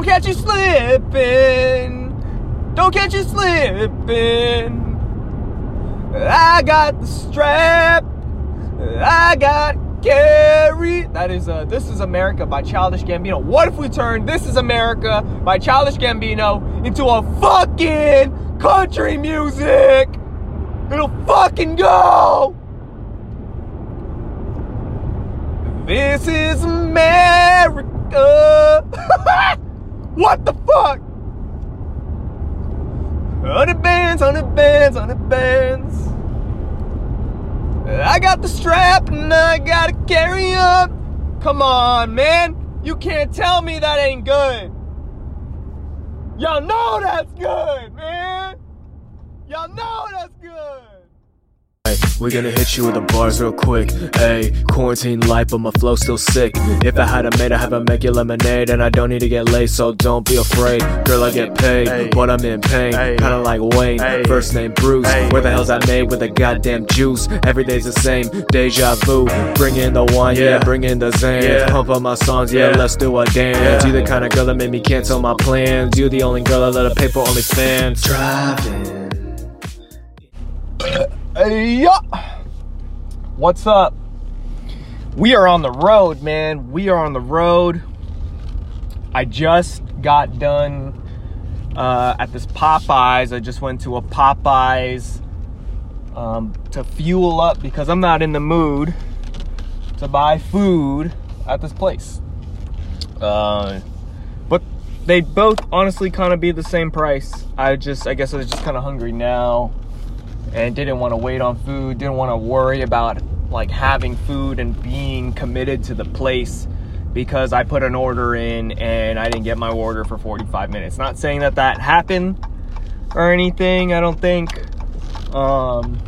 Don't catch you slipping. Don't catch you slipping. I got the strap. I got Gary. That is uh This is America by Childish Gambino. What if we turn This is America by Childish Gambino into a fucking country music? It'll fucking go. This is America. what the fuck? Hundred bands, hundred bands, hundred bands. I got the strap and I gotta carry up. Come on, man. You can't tell me that ain't good. Y'all know that's good, man. Y'all know that's good. We gonna hit you with the bars real quick. Hey, quarantine life, but my flow still sick. If I had a maid, I have a make you lemonade, and I don't need to get laid, so don't be afraid. Girl, I get paid, but I'm in pain, kinda like Wayne. First name Bruce. Where the hell's that made with the goddamn juice? Every day's the same, deja vu. Bring in the wine, yeah, bring in the Zan. Pump up my songs, yeah, let's do a dance. You the kind of girl that made me cancel my plans. You the only girl I let her pay for OnlyFans. Driving. Yeah. What's up? We are on the road, man. We are on the road. I just got done uh, at this Popeyes. I just went to a Popeyes um, to fuel up because I'm not in the mood to buy food at this place. Uh, but they both honestly kind of be the same price. I just, I guess I was just kind of hungry now and didn't want to wait on food, didn't want to worry about like having food and being committed to the place because I put an order in and I didn't get my order for 45 minutes. Not saying that that happened or anything, I don't think. Um,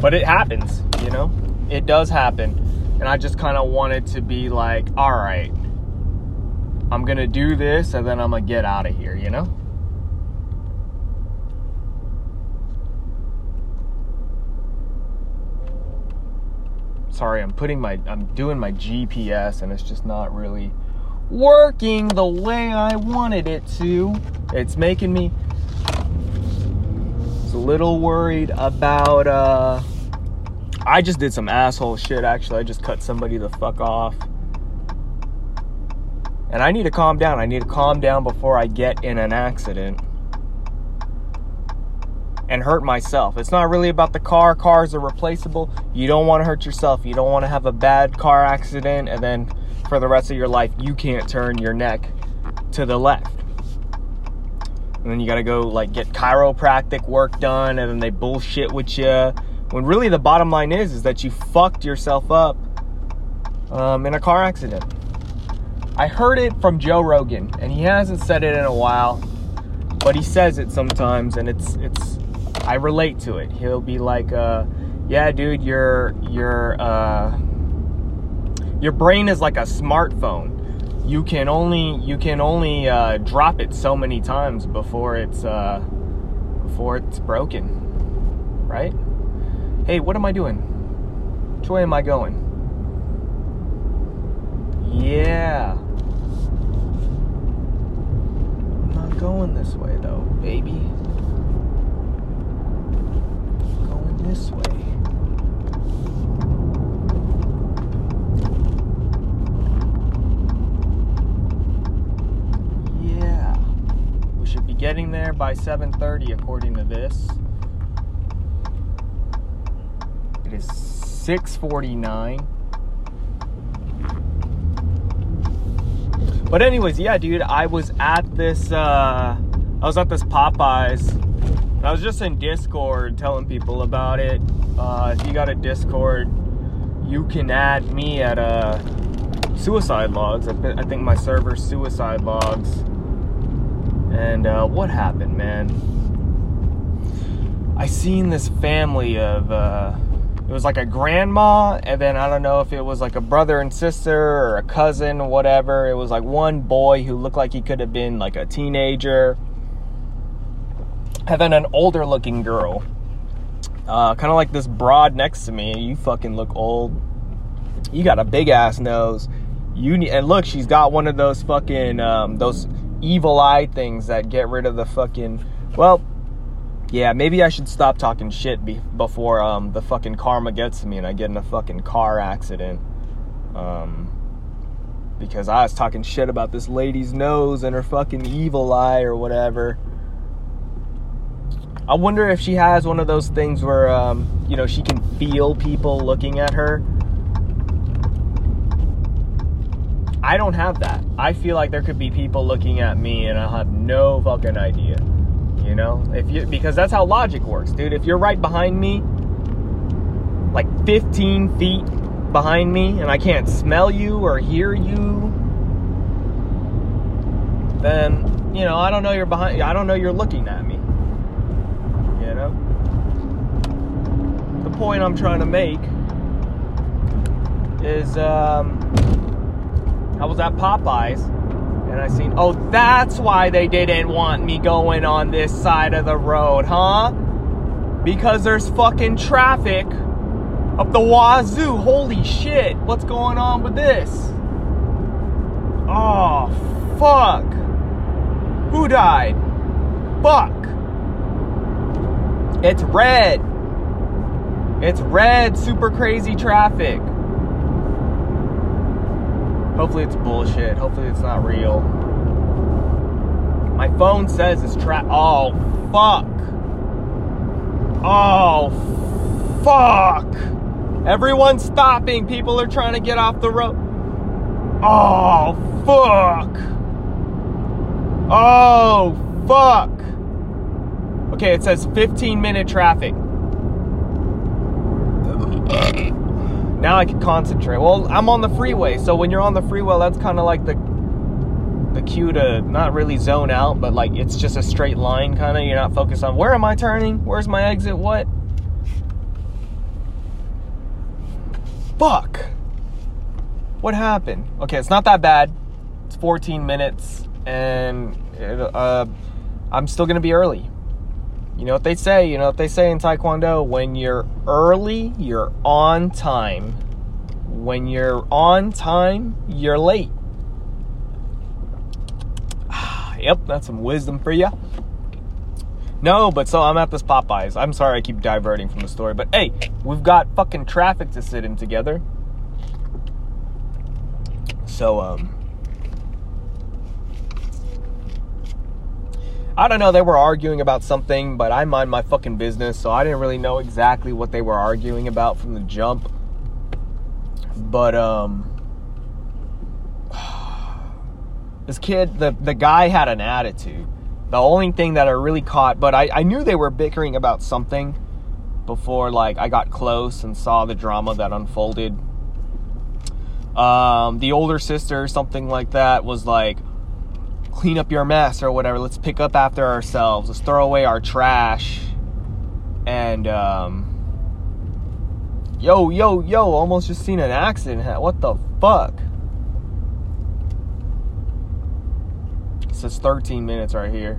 but it happens, you know? It does happen. And I just kind of wanted to be like, all right, I'm going to do this and then I'm going to get out of here, you know? Sorry, I'm putting my, I'm doing my GPS and it's just not really working the way I wanted it to. It's making me a little worried about, uh, I just did some asshole shit actually. I just cut somebody the fuck off. And I need to calm down. I need to calm down before I get in an accident and hurt myself. It's not really about the car. Cars are replaceable. You don't want to hurt yourself. You don't want to have a bad car accident and then for the rest of your life you can't turn your neck to the left. And then you got to go like get chiropractic work done and then they bullshit with you. When really the bottom line is is that you fucked yourself up um, in a car accident. I heard it from Joe Rogan and he hasn't said it in a while, but he says it sometimes and it's it's I relate to it. He'll be like, uh, "Yeah, dude, your your uh, your brain is like a smartphone. You can only you can only uh, drop it so many times before it's uh, before it's broken, right? Hey, what am I doing? Which way am I going? Yeah." I'm not going this way though, baby. This way. Yeah. We should be getting there by 7:30 according to this. It is 6:49. But anyways, yeah, dude, I was at this uh I was at this Popeyes I was just in Discord telling people about it. Uh, if you got a Discord, you can add me at uh, Suicide Logs. I, th- I think my server's Suicide Logs. And uh, what happened, man? I seen this family of. Uh, it was like a grandma, and then I don't know if it was like a brother and sister or a cousin, whatever. It was like one boy who looked like he could have been like a teenager and then an older looking girl. Uh, kind of like this broad next to me. You fucking look old. You got a big ass nose. You need and look, she's got one of those fucking um, those evil eye things that get rid of the fucking. Well, yeah, maybe I should stop talking shit be, before um, the fucking karma gets to me and I get in a fucking car accident. Um, because I was talking shit about this lady's nose and her fucking evil eye or whatever. I wonder if she has one of those things where, um, you know, she can feel people looking at her. I don't have that. I feel like there could be people looking at me and I'll have no fucking idea. You know? If you because that's how logic works, dude. If you're right behind me, like 15 feet behind me, and I can't smell you or hear you, then, you know, I don't know you're behind I don't know you're looking at me. The point I'm trying to make is um I was at Popeyes and I seen, oh, that's why they didn't want me going on this side of the road, huh? Because there's fucking traffic up the wazoo. Holy shit, what's going on with this? Oh, fuck. Who died? Fuck. It's red. It's red, super crazy traffic. Hopefully it's bullshit. Hopefully it's not real. My phone says it's tra- Oh, fuck. Oh, fuck. Everyone's stopping. People are trying to get off the road. Oh, fuck. Oh, fuck. Okay, it says 15 minute traffic. Now I can concentrate. Well, I'm on the freeway, so when you're on the freeway, that's kind of like the the cue to not really zone out, but like it's just a straight line kind of. You're not focused on where am I turning? Where's my exit? What? Fuck. What happened? Okay, it's not that bad. It's 14 minutes, and it, uh, I'm still gonna be early. You know what they say? You know what they say in Taekwondo? When you're early, you're on time. When you're on time, you're late. yep, that's some wisdom for you. No, but so I'm at this Popeyes. I'm sorry I keep diverting from the story, but hey, we've got fucking traffic to sit in together. So, um, I don't know, they were arguing about something, but I mind my fucking business, so I didn't really know exactly what they were arguing about from the jump. But um this kid, the the guy had an attitude. The only thing that I really caught, but I, I knew they were bickering about something before like I got close and saw the drama that unfolded. Um, the older sister, something like that, was like, clean up your mess or whatever. Let's pick up after ourselves. Let's throw away our trash. And um Yo, yo, yo, almost just seen an accident. What the fuck? It says 13 minutes right here.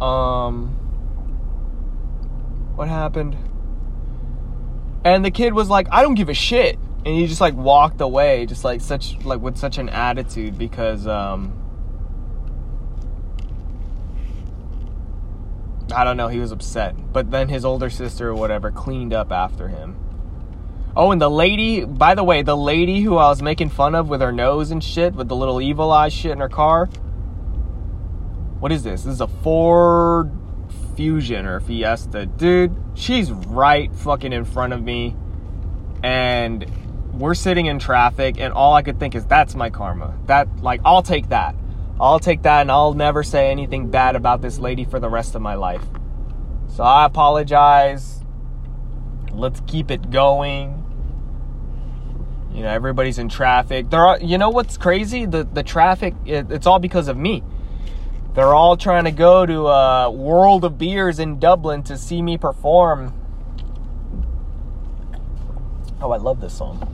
Um What happened? And the kid was like, I don't give a shit. And he just like walked away, just like such like with such an attitude because um I don't know, he was upset. But then his older sister or whatever cleaned up after him. Oh, and the lady, by the way, the lady who I was making fun of with her nose and shit, with the little evil eye shit in her car. What is this? This is a Ford Fusion or Fiesta. Dude, she's right fucking in front of me. And we're sitting in traffic, and all I could think is, that's my karma. That, like, I'll take that. I'll take that and I'll never say anything bad about this lady for the rest of my life. So I apologize. Let's keep it going. You know, everybody's in traffic. There are, you know what's crazy? The the traffic it, it's all because of me. They're all trying to go to uh, World of Beers in Dublin to see me perform. Oh, I love this song.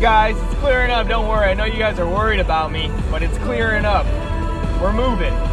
Guys. It's clearing up. Don't worry. I know you guys are worried about me, but it's clearing up. We're moving.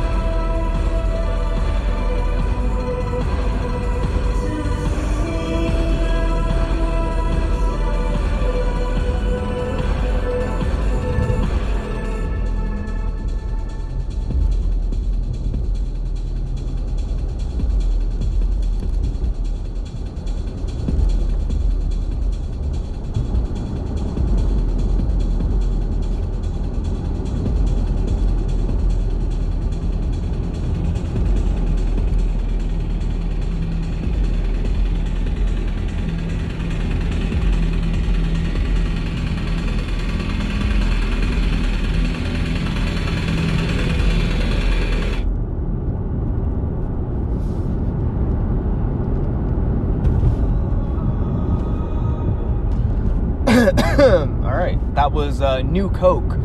New Coke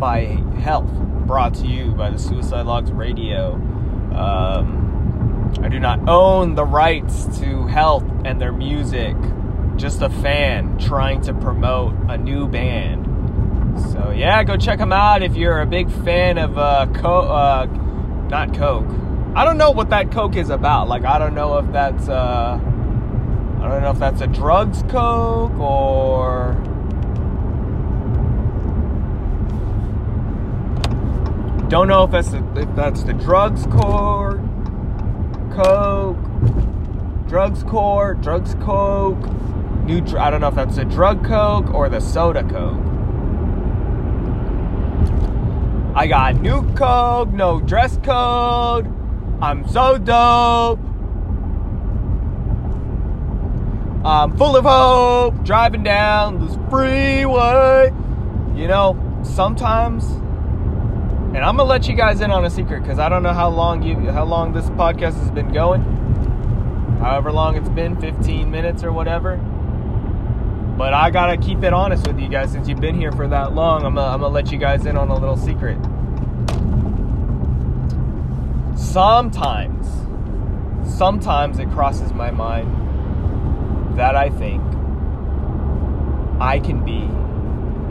by Health, brought to you by the Suicide Logs Radio. Um, I do not own the rights to Health and their music. Just a fan trying to promote a new band. So yeah, go check them out if you're a big fan of uh, Co- uh, not Coke. I don't know what that Coke is about. Like I don't know if that's uh, I don't know if that's a drugs Coke or Don't know if that's the, if that's the drugs court, coke, drugs court, drugs coke, new. I don't know if that's the drug coke or the soda coke. I got new coke, no dress code. I'm so dope. I'm full of hope, driving down this freeway. You know, sometimes and I'm gonna let you guys in on a secret because I don't know how long you how long this podcast has been going. However long it's been, 15 minutes or whatever. But I gotta keep it honest with you guys since you've been here for that long. I'm gonna, I'm gonna let you guys in on a little secret. Sometimes, sometimes it crosses my mind that I think I can be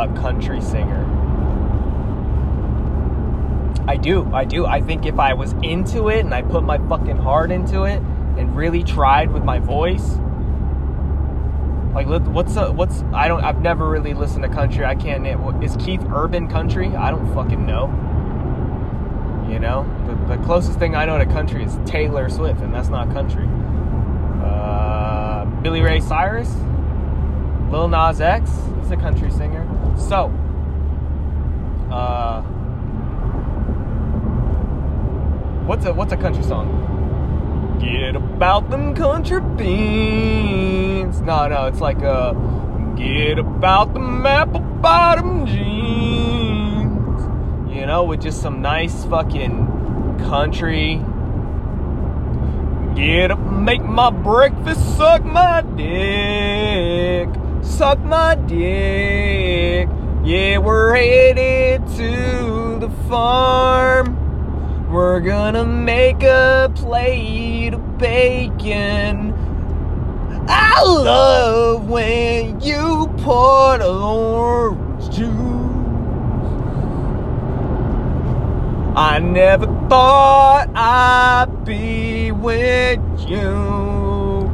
a country singer. I do. I do. I think if I was into it and I put my fucking heart into it and really tried with my voice, like what's a, what's I don't I've never really listened to country. I can't is Keith Urban country? I don't fucking know. You know, the, the closest thing I know to country is Taylor Swift, and that's not country. Uh, Billy Ray Cyrus, Lil Nas X, he's a country singer. So, uh, What's a what's a country song? Get about them country beans. No, no, it's like uh get about them apple bottom jeans. You know, with just some nice fucking country. Get up, make my breakfast, suck my dick, suck my dick. Yeah, we're headed to the farm. We're gonna make a plate of bacon. I love when you pour orange juice. I never thought I'd be with you.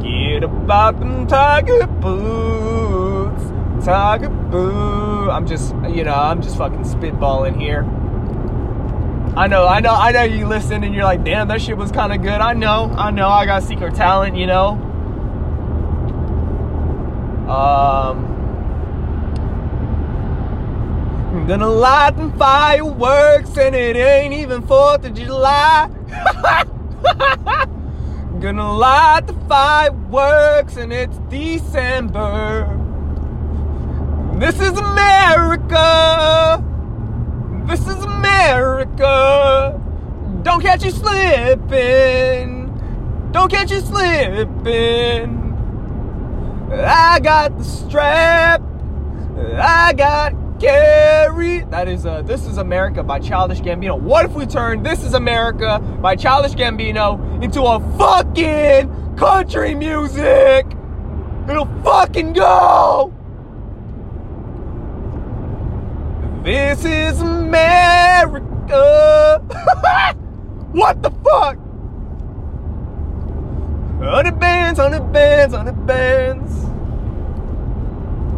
Get about them tiger boots, tiger boo. I'm just, you know, I'm just fucking spitballing here. I know, I know, I know you listen and you're like, damn, that shit was kind of good. I know, I know, I got secret talent, you know. Um, I'm gonna light them fireworks and it ain't even 4th of July. gonna light the fireworks and it's December. This is America. This is America. Don't catch you slipping. Don't catch you slipping. I got the strap. I got carry. That is uh This is America by Childish Gambino. What if we turn This is America by Childish Gambino into a fucking country music? It'll fucking go. This is America. what the fuck? Hundred bands, hundred bands, hundred bands.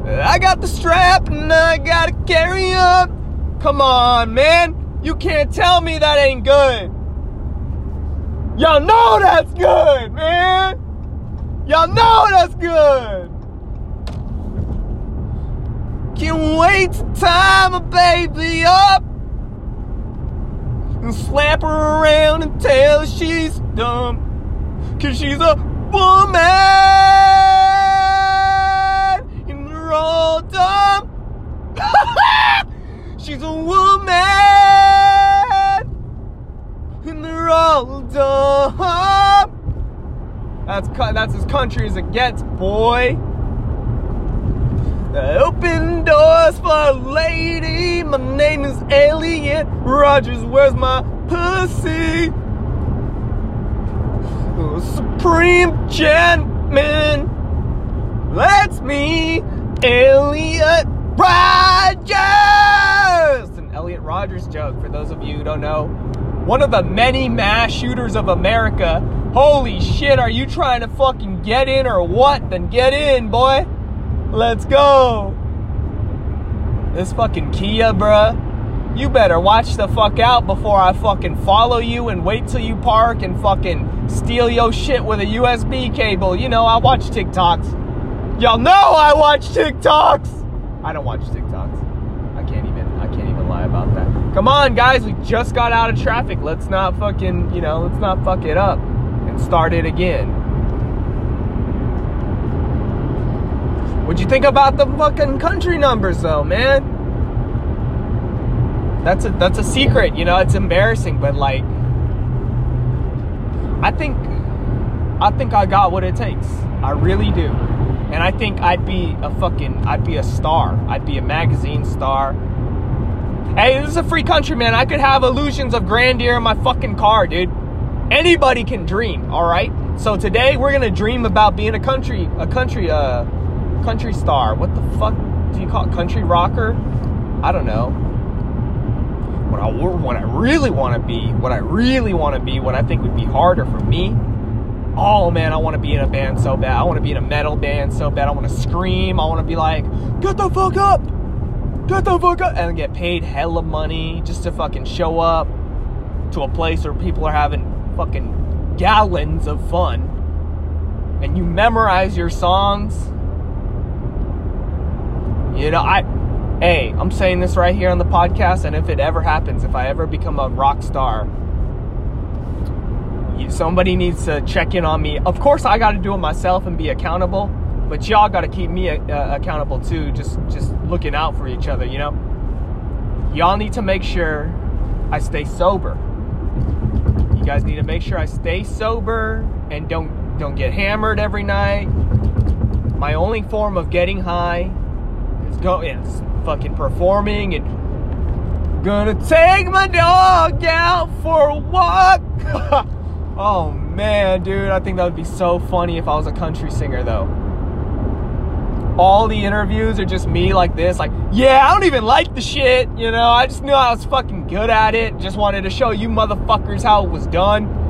I got the strap and I gotta carry up. Come on, man. You can't tell me that ain't good. Y'all know that's good, man. Y'all know that's good. Can't wait to tie my baby up and slap her around and tell her she's dumb. Cause she's a woman and they're all dumb. she's a woman and they're all dumb. That's that's as country as it gets, boy. Uh, open doors for a lady. My name is Elliot Rogers. Where's my pussy? Oh, Supreme gentleman. That's me, Elliot Rogers. An Elliot Rogers joke for those of you who don't know. One of the many mass shooters of America. Holy shit, are you trying to fucking get in or what? Then get in, boy. Let's go. This fucking Kia, bruh. You better watch the fuck out before I fucking follow you and wait till you park and fucking steal your shit with a USB cable. You know, I watch TikToks. Y'all know I watch TikToks. I don't watch TikToks. I can't even I can't even lie about that. Come on, guys, we just got out of traffic. Let's not fucking, you know, let's not fuck it up and start it again. What'd you think about the fucking country numbers though, man? That's a that's a secret, you know, it's embarrassing, but like I think I think I got what it takes. I really do. And I think I'd be a fucking I'd be a star. I'd be a magazine star. Hey, this is a free country, man. I could have illusions of grandeur in my fucking car, dude. Anybody can dream, all right? So today we're going to dream about being a country a country uh country star. What the fuck do you call it? Country rocker? I don't know what I what I really want to be, what I really want to be, what I think would be harder for me. Oh man, I want to be in a band so bad. I want to be in a metal band so bad. I want to scream. I want to be like, "Get the fuck up! Get the fuck up!" and get paid hella money just to fucking show up to a place where people are having fucking gallons of fun, and you memorize your songs. You know, I hey, I'm saying this right here on the podcast, and if it ever happens, if I ever become a rock star, somebody needs to check in on me. Of course, I got to do it myself and be accountable, but y'all got to keep me uh, accountable too. Just just looking out for each other, you know. Y'all need to make sure I stay sober. You guys need to make sure I stay sober and don't don't get hammered every night. My only form of getting high is go is fucking performing and gonna take my dog out for a walk. oh man, dude, I think that would be so funny if I was a country singer though. All the interviews are just me like this, like, yeah, I don't even like the shit, you know, I just knew I was fucking good at it. Just wanted to show you motherfuckers how it was done.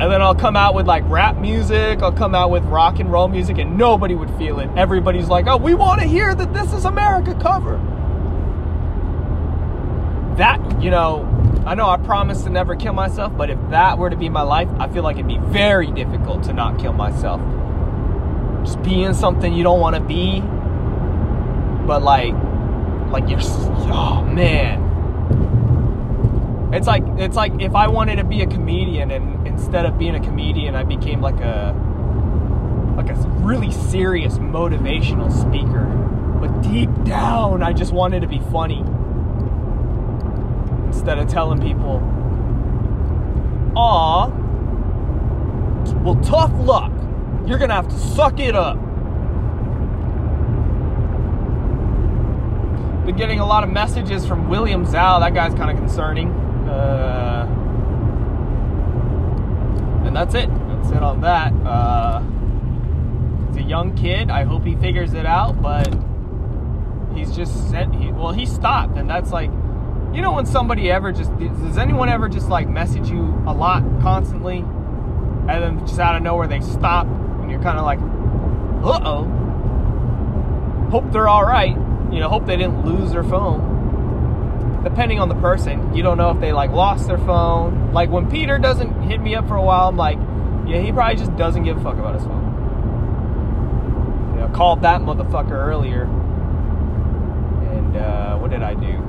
And then I'll come out with like rap music, I'll come out with rock and roll music, and nobody would feel it. Everybody's like, oh, we want to hear that this is America cover. That, you know, I know I promised to never kill myself, but if that were to be my life, I feel like it'd be very difficult to not kill myself. Just being something you don't want to be, but like, like you're, oh man. It's like it's like if I wanted to be a comedian and instead of being a comedian, I became like a like a really serious motivational speaker. But deep down, I just wanted to be funny instead of telling people, "Aw, well, tough luck. You're gonna have to suck it up." Been getting a lot of messages from William Zhao. That guy's kind of concerning. Uh, and that's it. That's it on that. Uh, he's a young kid. I hope he figures it out, but he's just sent. He, well, he stopped, and that's like, you know, when somebody ever just does anyone ever just like message you a lot constantly, and then just out of nowhere they stop, and you're kind of like, uh oh. Hope they're all right. You know, hope they didn't lose their phone depending on the person, you don't know if they like lost their phone. Like when Peter doesn't hit me up for a while, I'm like, yeah, he probably just doesn't give a fuck about his phone. You know, called that motherfucker earlier. And uh, what did I do?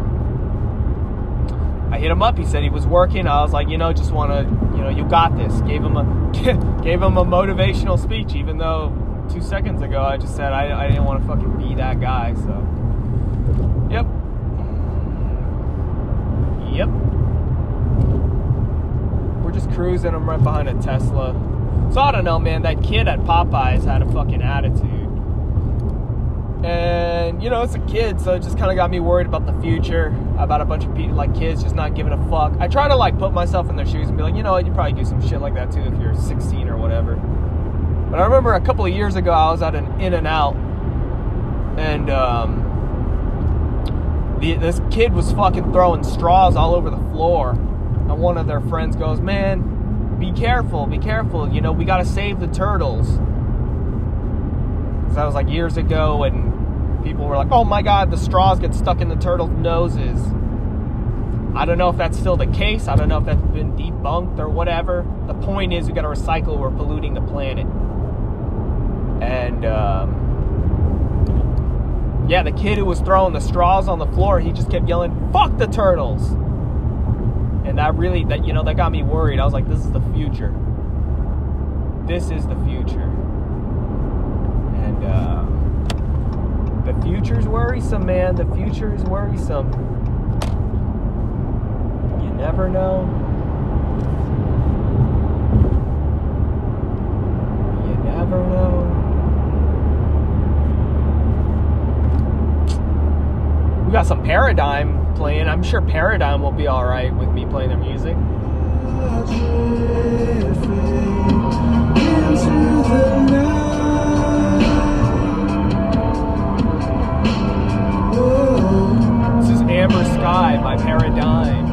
I hit him up. He said he was working. I was like, you know, just want to, you know, you got this. Gave him a gave him a motivational speech, even though two seconds ago I just said I, I didn't want to fucking be that guy. So, yep. Yep. We're just cruising. I'm right behind a Tesla. So I don't know, man. That kid at Popeyes had a fucking attitude. And, you know, it's a kid, so it just kind of got me worried about the future, about a bunch of people, like kids just not giving a fuck. I try to, like, put myself in their shoes and be like, you know what, you probably do some shit like that too if you're 16 or whatever. But I remember a couple of years ago, I was at an In-N-Out, and, um, the, this kid was fucking throwing straws all over the floor. And one of their friends goes, Man, be careful, be careful. You know, we got to save the turtles. Because that was like years ago, and people were like, Oh my god, the straws get stuck in the turtles' noses. I don't know if that's still the case. I don't know if that's been debunked or whatever. The point is, we got to recycle. We're polluting the planet. And, um, yeah, the kid who was throwing the straws on the floor, he just kept yelling, "Fuck the turtles!" And that really, that you know, that got me worried. I was like, "This is the future. This is the future." And uh, the future's worrisome, man. The future is worrisome. You never know. You never know. We got some Paradigm playing. I'm sure Paradigm will be all right with me playing their music. This is Amber Sky by Paradigm.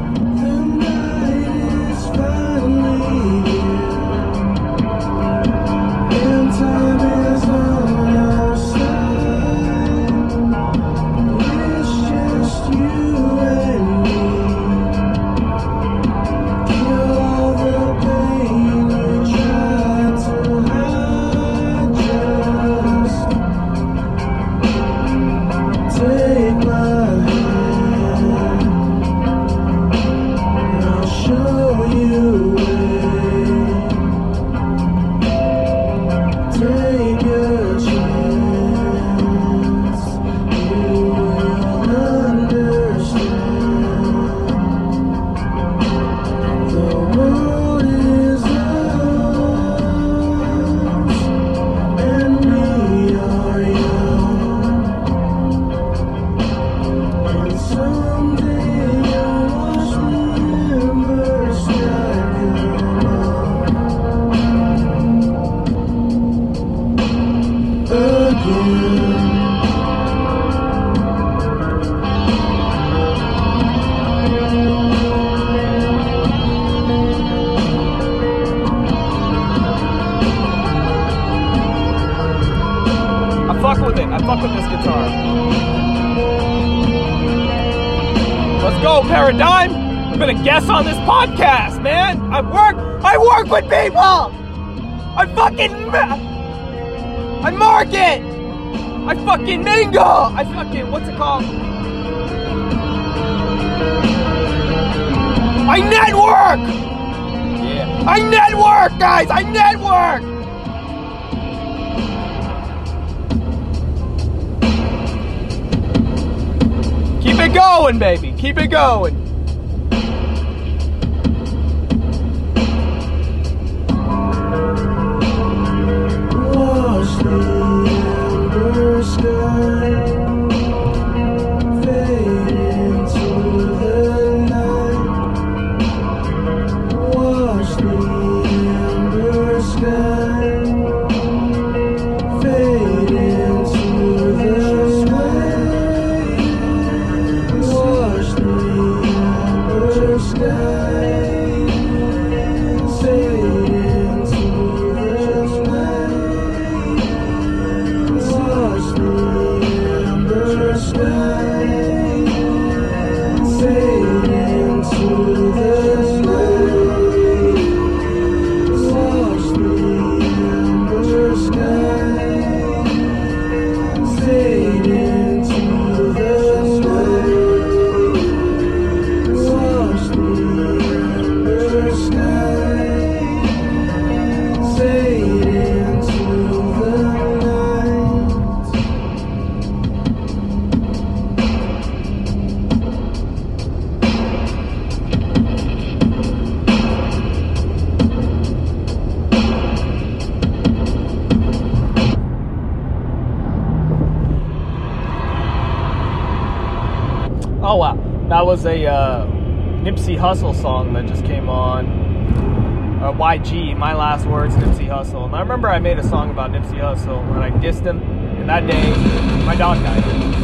Fucking. What's it called? I network. Yeah. I network, guys. I network. Keep it going, baby. Keep it going. Nipsey Hussle song that just came on. Uh, YG, my last words, Nipsey Hussle. And I remember I made a song about Nipsey Hussle and I dissed him. And that day, my dog died.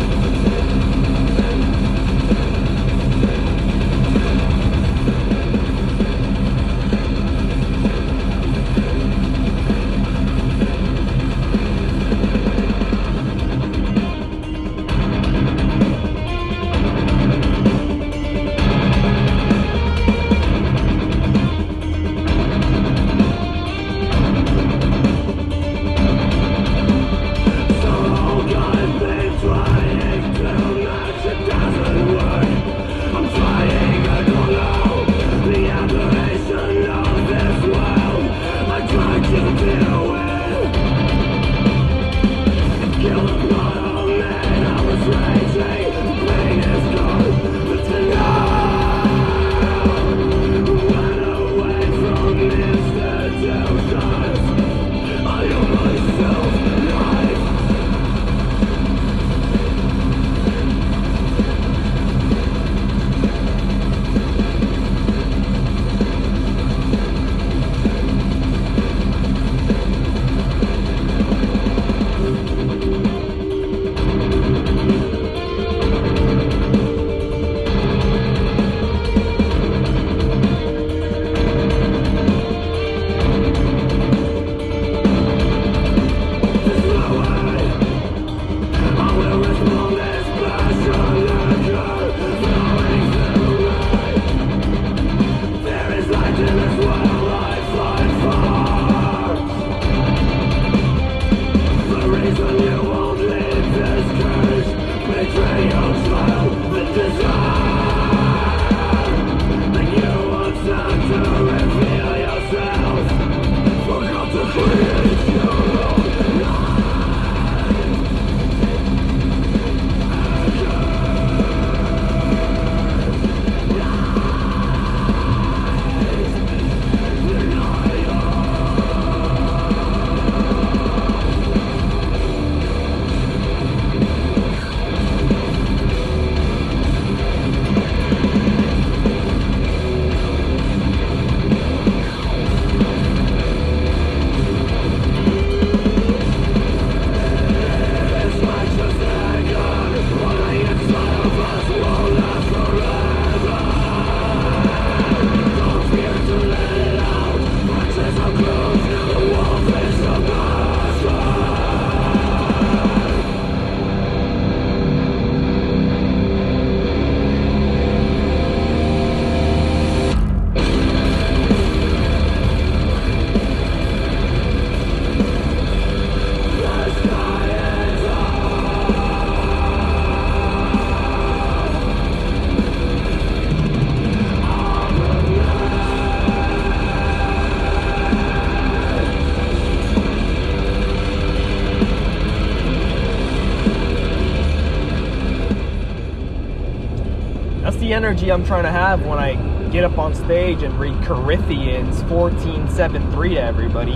Energy I'm trying to have when I get up on stage and read Corinthians 14 7 3 to everybody.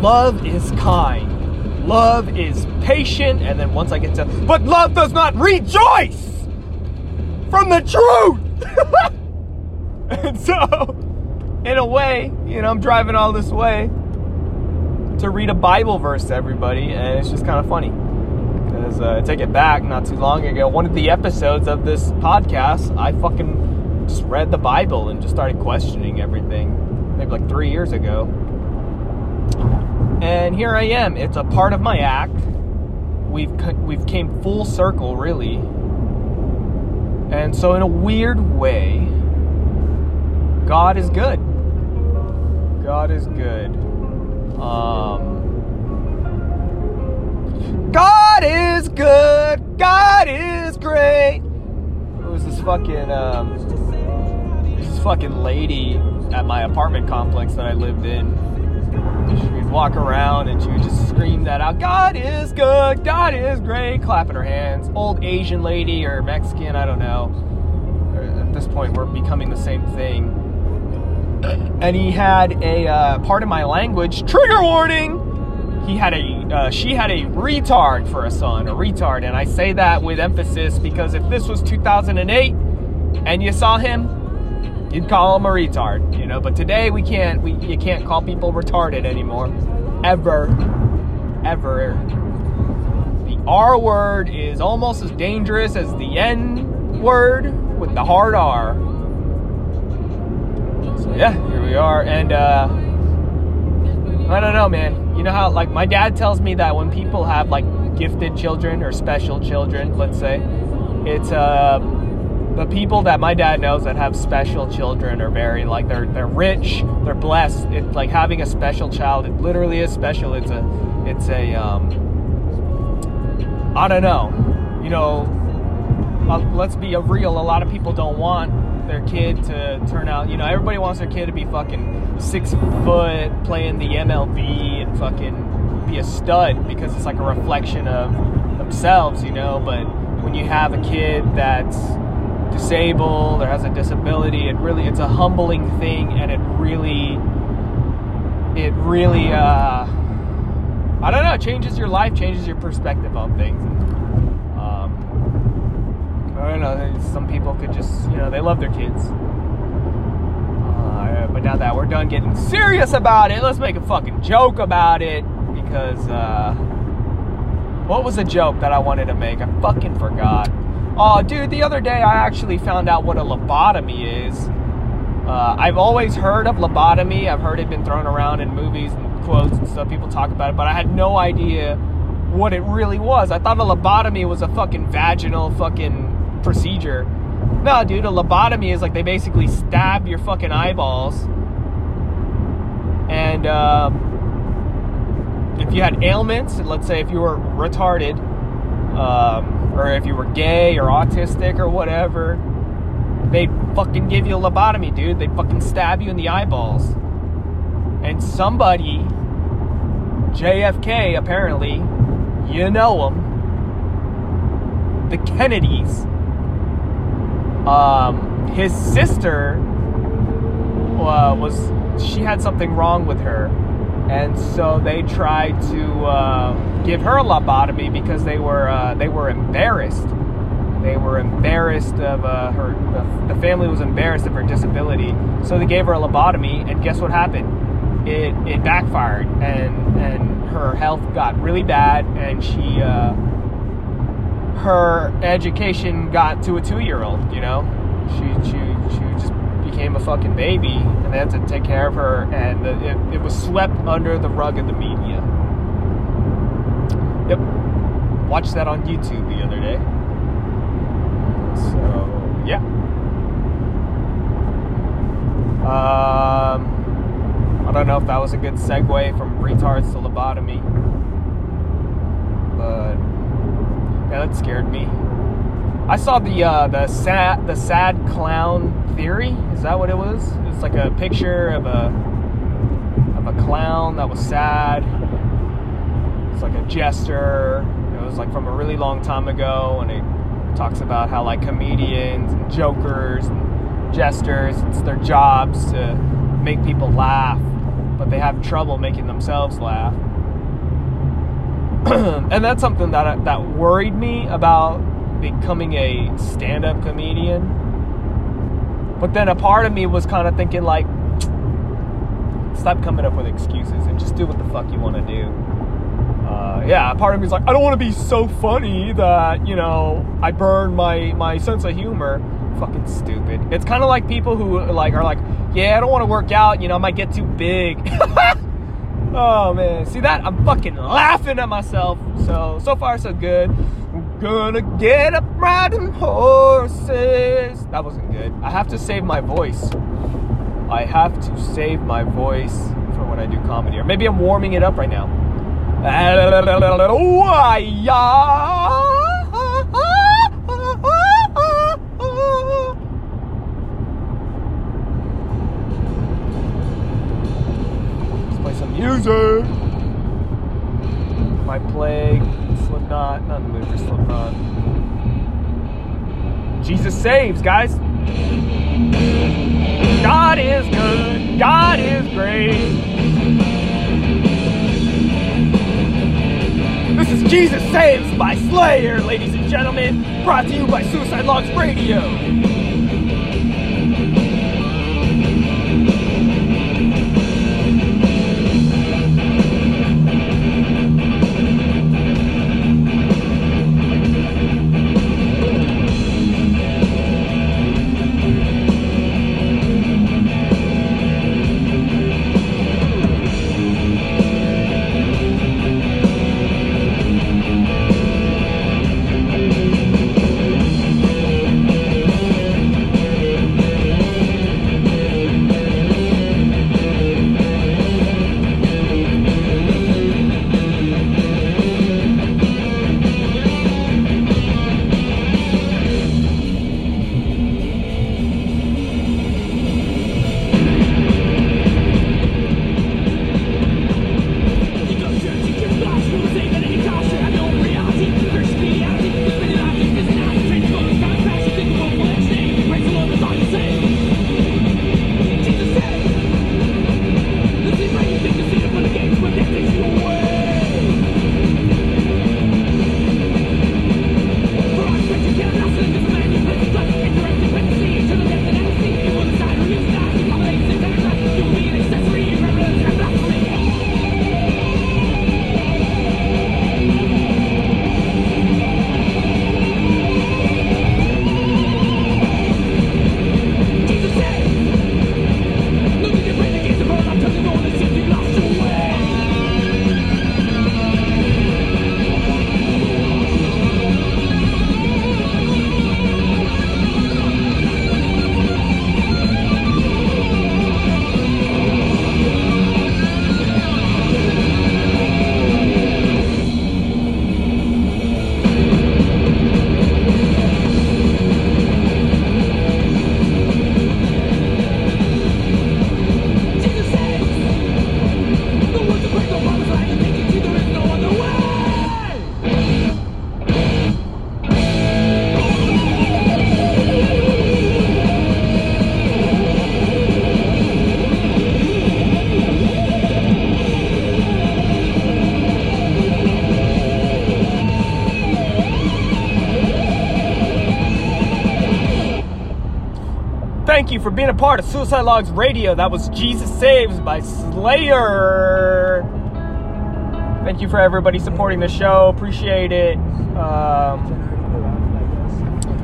Love is kind. Love is patient. And then once I get to, but love does not rejoice from the truth. and so, in a way, you know, I'm driving all this way to read a Bible verse to everybody. And it's just kind of funny. Because uh, take it back not too long ago, one of the episodes of this podcast, I fucking just read the Bible and just started questioning everything. Maybe like three years ago. And here I am. It's a part of my act. We've we've came full circle, really. And so, in a weird way, God is good. God is good. Um, God is good. God is great. It was this fucking um, this fucking lady at my apartment complex that I lived in. She would walk around and she would just scream that out. God is good. God is great. Clapping her hands. Old Asian lady or Mexican, I don't know. At this point, we're becoming the same thing. And he had a uh, part of my language trigger warning. He had a uh, she had a retard for a son, a retard, and I say that with emphasis because if this was 2008 and you saw him, you'd call him a retard, you know. But today we can't, we you can't call people retarded anymore, ever, ever. The R word is almost as dangerous as the N word with the hard R. So yeah, here we are, and uh, I don't know, man. You know how like my dad tells me that when people have like gifted children or special children, let's say, it's uh the people that my dad knows that have special children are very like they're they're rich, they're blessed. It's like having a special child. It literally is special. It's a it's a um I don't know. You know, uh, let's be real. A lot of people don't want their kid to turn out. You know, everybody wants their kid to be fucking six foot, playing the MLB, and fucking be a stud because it's like a reflection of themselves. You know, but when you have a kid that's disabled or has a disability, it really it's a humbling thing, and it really, it really, uh, I don't know, changes your life, changes your perspective on things. I don't know. Some people could just, you know, they love their kids. Uh, but now that we're done getting serious about it, let's make a fucking joke about it because. Uh, what was a joke that I wanted to make? I fucking forgot. Oh, dude, the other day I actually found out what a lobotomy is. Uh, I've always heard of lobotomy. I've heard it been thrown around in movies and quotes and stuff. People talk about it, but I had no idea what it really was. I thought a lobotomy was a fucking vaginal fucking procedure. No, dude, a lobotomy is like they basically stab your fucking eyeballs. And, um, if you had ailments, let's say if you were retarded, um, or if you were gay or autistic or whatever, they'd fucking give you a lobotomy, dude. They'd fucking stab you in the eyeballs. And somebody, JFK apparently, you know him, the Kennedys, um, his sister uh, was, she had something wrong with her and so they tried to uh, give her a lobotomy because they were uh, they were embarrassed. They were embarrassed of uh, her. The, the, family was embarrassed of her disability, so they gave her a lobotomy. And guess what happened? It it backfired, and and her health got really bad, and she uh, her education got to a two year old. You know, she she she just became a fucking baby, and they had to take care of her, and it, it was swept under the rug of the media. Yep. Watched that on YouTube the other day. So, yeah. Um, I don't know if that was a good segue from retards to lobotomy, but that scared me. I saw the uh, the sad the sad clown theory. Is that what it was? It's like a picture of a of a clown that was sad. It's like a jester. It was like from a really long time ago, and it talks about how like comedians and jokers and jesters, it's their jobs to make people laugh, but they have trouble making themselves laugh. and that's something that that worried me about becoming a stand-up comedian. But then a part of me was kind of thinking like, stop coming up with excuses and just do what the fuck you want to do. Uh, yeah, a part of me is like, I don't want to be so funny that you know I burn my my sense of humor. Fucking stupid. It's kind of like people who like are like, yeah, I don't want to work out. You know, I might get too big. oh man, see that? I'm fucking laughing at myself. So so far so good. I'm Gonna get up riding horses. That wasn't good. I have to save my voice. I have to save my voice for when I do comedy. Or maybe I'm warming it up right now. music. My plague. Slipknot, not the for Slipknot. Jesus saves, guys. God is good. God is great. This is Jesus Saves by Slayer, ladies and gentlemen, brought to you by Suicide Logs Radio. For being a part of Suicide Logs Radio. That was Jesus Saves by Slayer. Thank you for everybody supporting the show. Appreciate it. Um,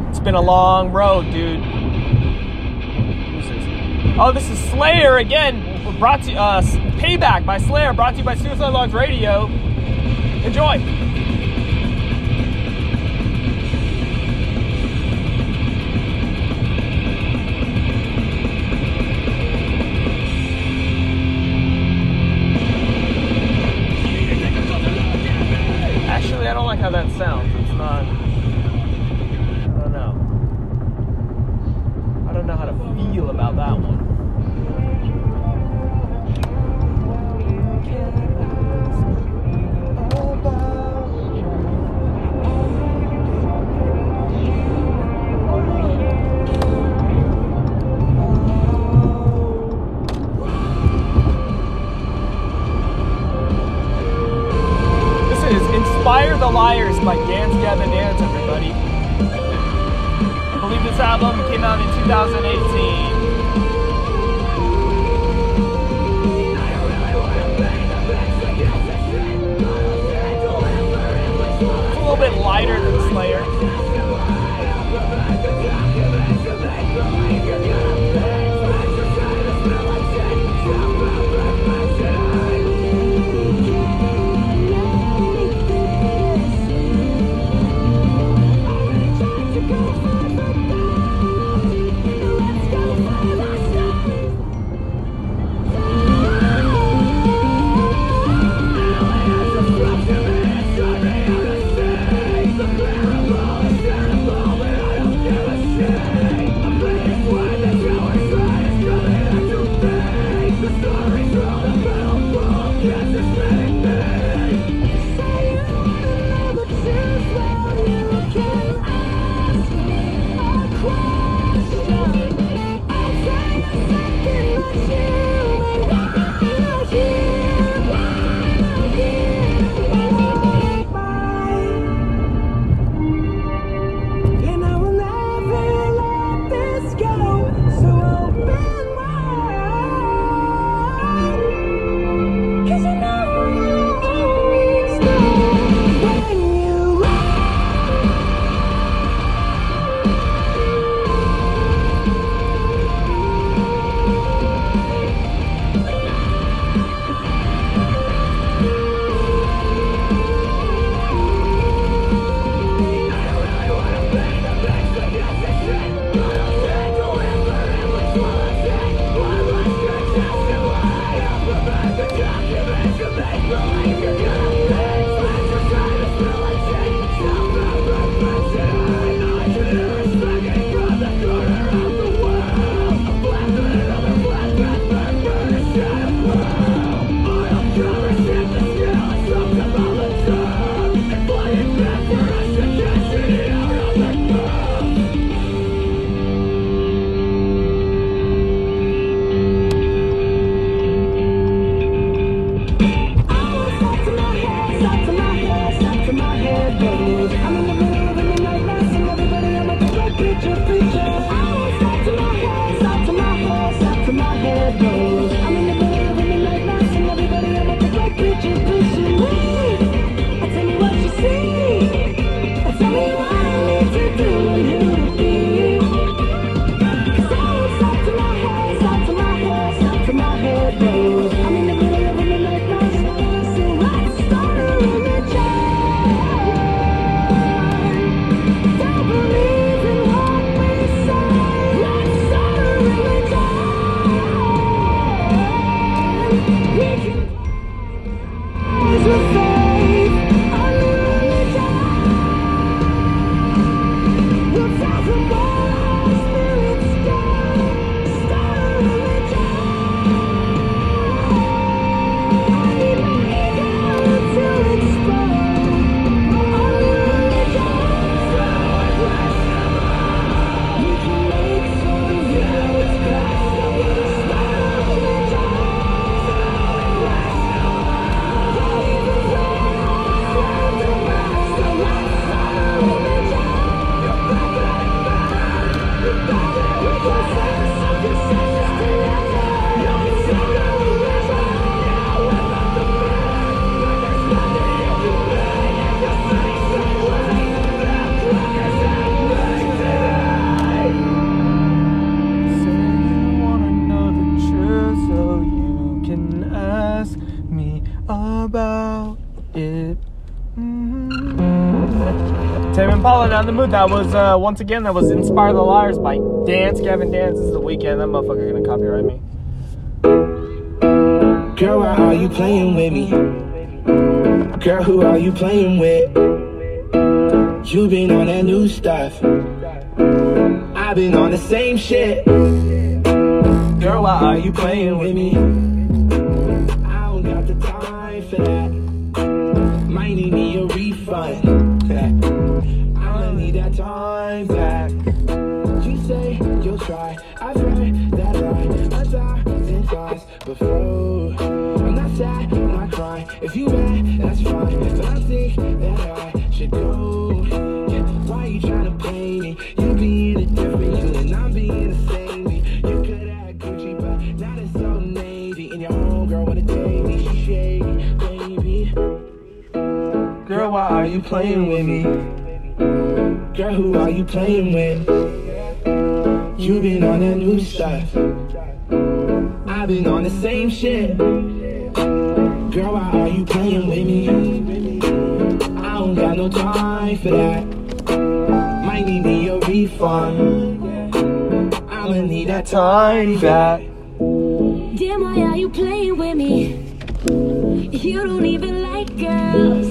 it's been a long road, dude. Oh, this is Slayer again. Brought to uh, Payback by Slayer. Brought to you by Suicide Logs Radio. Enjoy. Little bit lighter than Slayer. The mood. That was uh, once again that was Inspire the Liars by Dance. Gavin Dance this is the weekend. That motherfucker gonna copyright me. Girl, why are you playing with me? Girl, who are you playing with? You been on that new stuff. I've been on the same shit. Girl, why are you playing with me? Say. I've heard that line a thousand times before. I'm not sad, I'm not crying. If you mad, that's fine. But I think that I should go. Yeah, why you trying to me? You being a different you and I'm being the same me. You could have Gucci, but now it's so navy. And your wanna me, shady, baby. Girl, why are you playing with me? Girl, who are you playing with? You been on that new stuff. I've been on the same shit. Girl, why are you playing with me? I don't got no time for that. Might need me a refund. I'ma need that time back. Damn, why are you playing with me? You don't even like girls?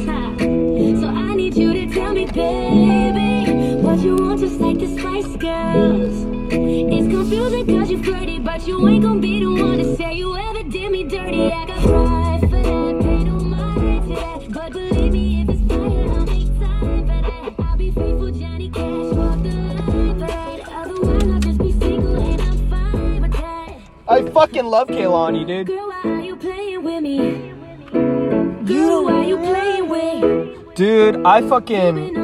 So I need you to tell me, baby, what you want just like the Spice Girls. It's confusing cause flirty, but you ain't gonna be the one to say you ever did me dirty. I got pride for that, pay no mind to that. But believe me, if it's fire, I'll make time for that. I'll be faithful, Johnny Cash, walk the line for that. Otherwise, I'll just be single and I'm fine with that. I fucking love Kehlani, dude. Girl, why are you playing with me? Girl, why are you playing with? Dude, I fucking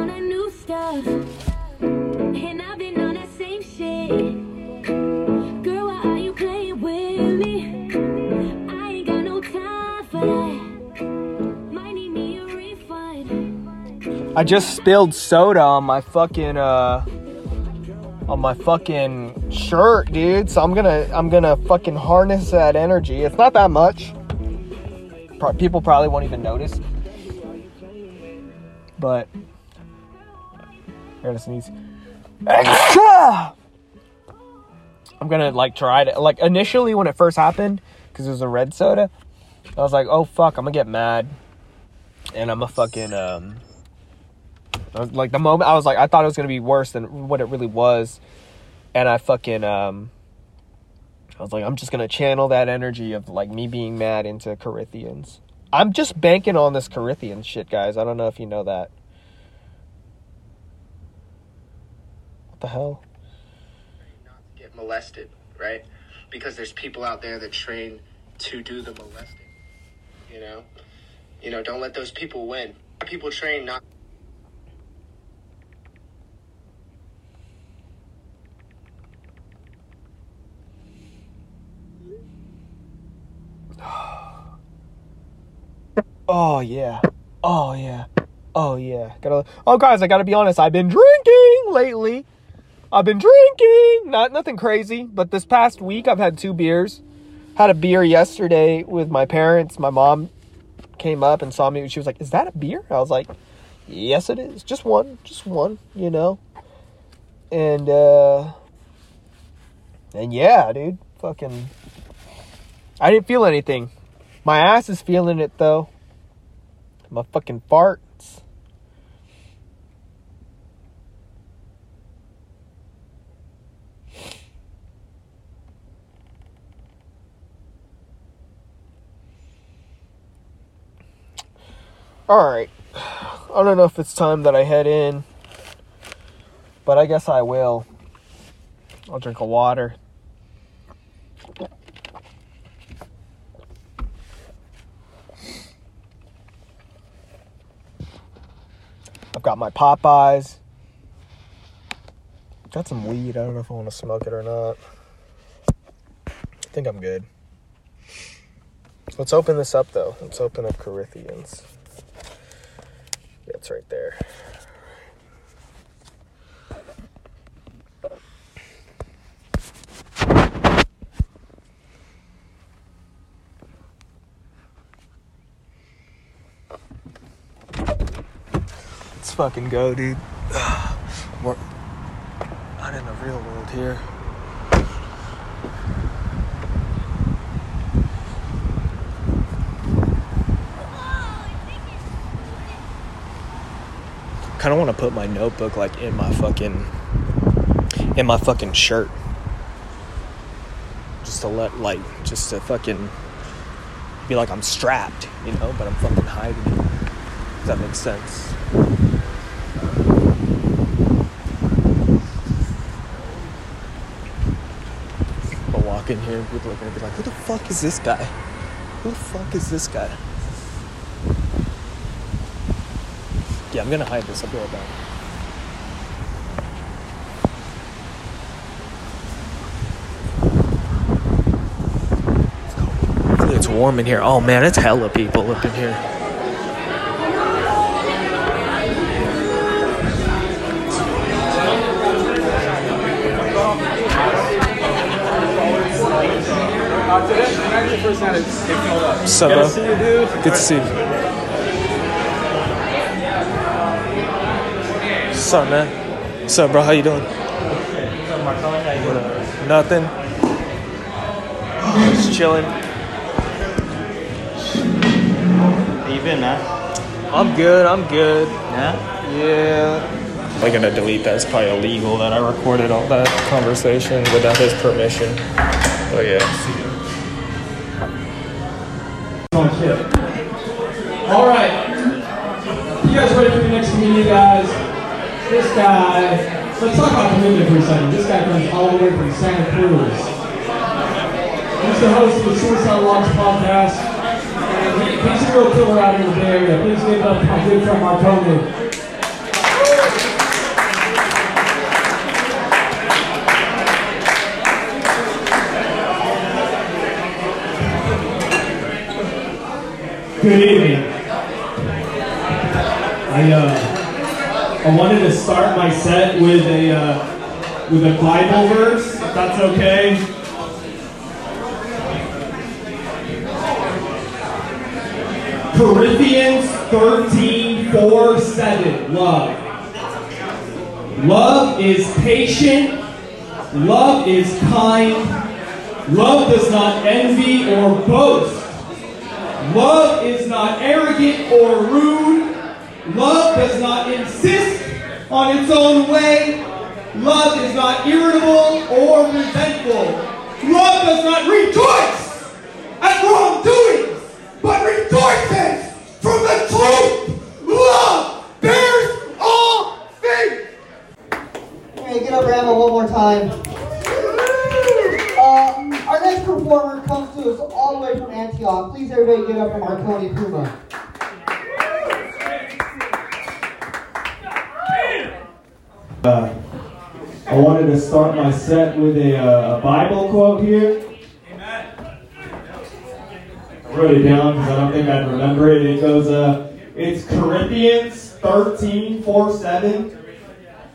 I just spilled soda on my fucking uh on my fucking shirt, dude. So I'm gonna I'm gonna fucking harness that energy. It's not that much. Pro- people probably won't even notice. But here to sneeze. I'm gonna like try to like initially when it first happened because it was a red soda. I was like, oh fuck, I'm gonna get mad, and I'm a fucking um. Like the moment I was like, I thought it was gonna be worse than what it really was, and I fucking um. I was like, I'm just gonna channel that energy of like me being mad into Corinthians. I'm just banking on this Corinthians shit, guys. I don't know if you know that. What the hell? not to get molested, right? Because there's people out there that train to do the molesting. You know, you know, don't let those people win. People train not. Oh yeah. Oh yeah. Oh yeah. Gotta. Oh guys, I gotta be honest. I've been drinking lately. I've been drinking. Not nothing crazy, but this past week I've had two beers. Had a beer yesterday with my parents. My mom came up and saw me. and She was like, "Is that a beer?" I was like, "Yes, it is. Just one. Just one. You know." And uh. And yeah, dude. Fucking. I didn't feel anything. My ass is feeling it though. My fucking farts. Alright. I don't know if it's time that I head in, but I guess I will. I'll drink a water. I've got my Popeyes. Got some weed. I don't know if I want to smoke it or not. I think I'm good. Let's open this up though. Let's open up Corinthians. Yeah, it's right there. Fucking go, dude. We're not in the real world here. Kind of want to put my notebook like in my fucking in my fucking shirt. Just to let like just to fucking be like I'm strapped, you know, but I'm fucking hiding. Does that make sense? I'll walk in here, people are gonna be like, who the fuck is this guy? Who the fuck is this guy? Yeah, I'm gonna hide this. I'll be right back. It's warm in here. Oh man, it's hella people up in here. What's up, bro? Good to see you. What's up, man? What's up, bro? How you doing? Nothing. Just chilling. How you been, man? I'm good. I'm good. Yeah? Yeah. I'm gonna delete that. It's probably illegal that I recorded all that conversation without his permission. Oh yeah. All right. You guys ready for the next comedian, guys? This guy, let's talk about commitment for a second. This guy comes all the way from Santa Cruz. He's the host of the Suicide Watch podcast. He, he's a real killer out in the Bay Area. Please give up my good friend. Good evening. I uh, I wanted to start my set with a uh, with a Bible verse, if that's okay. Corinthians 13, 4, 7. Love. Love is patient. Love is kind. Love does not envy or boast. Love is not arrogant or rude. Love does not insist on its own way. Love is not irritable or resentful. Love does not rejoice at wrongdoing, but rejoices from the truth. Love bears all things. Hey, get up, Rambo, one more time. Uh, our next performer comes to us all the way from Antioch. Please, everybody, get up for Marconi Puma. Uh, I wanted to start my set with a, uh, a Bible quote here. I wrote it down because I don't think I'd remember it. It goes, uh, it's Corinthians 13, 4, 7.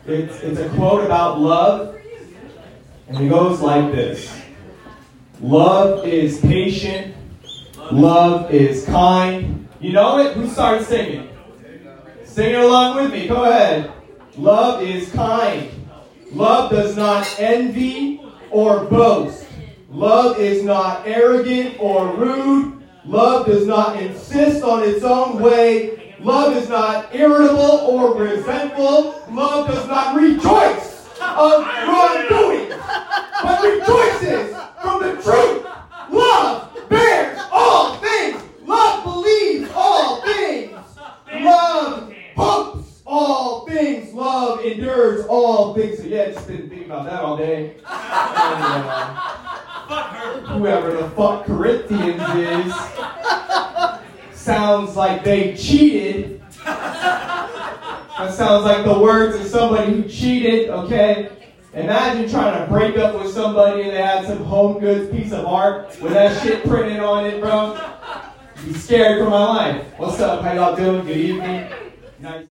It's, it's a quote about love. And it goes like this Love is patient. Love is kind. You know it? Who started singing? Sing it along with me. Go ahead. Love is kind. Love does not envy or boast. Love is not arrogant or rude. Love does not insist on its own way. Love is not irritable or resentful. Love does not rejoice of wrongdoing, but rejoices from the truth. Love bears all things. Love believes all things. Love hopes all things. Love endures all things. So yeah, just been thinking about that all day. And, uh, whoever the fuck Corinthians is sounds like they cheated. That sounds like the words of somebody who cheated, okay? Imagine trying to break up with somebody and they had some home goods piece of art with that shit printed on it, bro. Be scared for my life. What's up? How y'all doing? Good evening. Nice.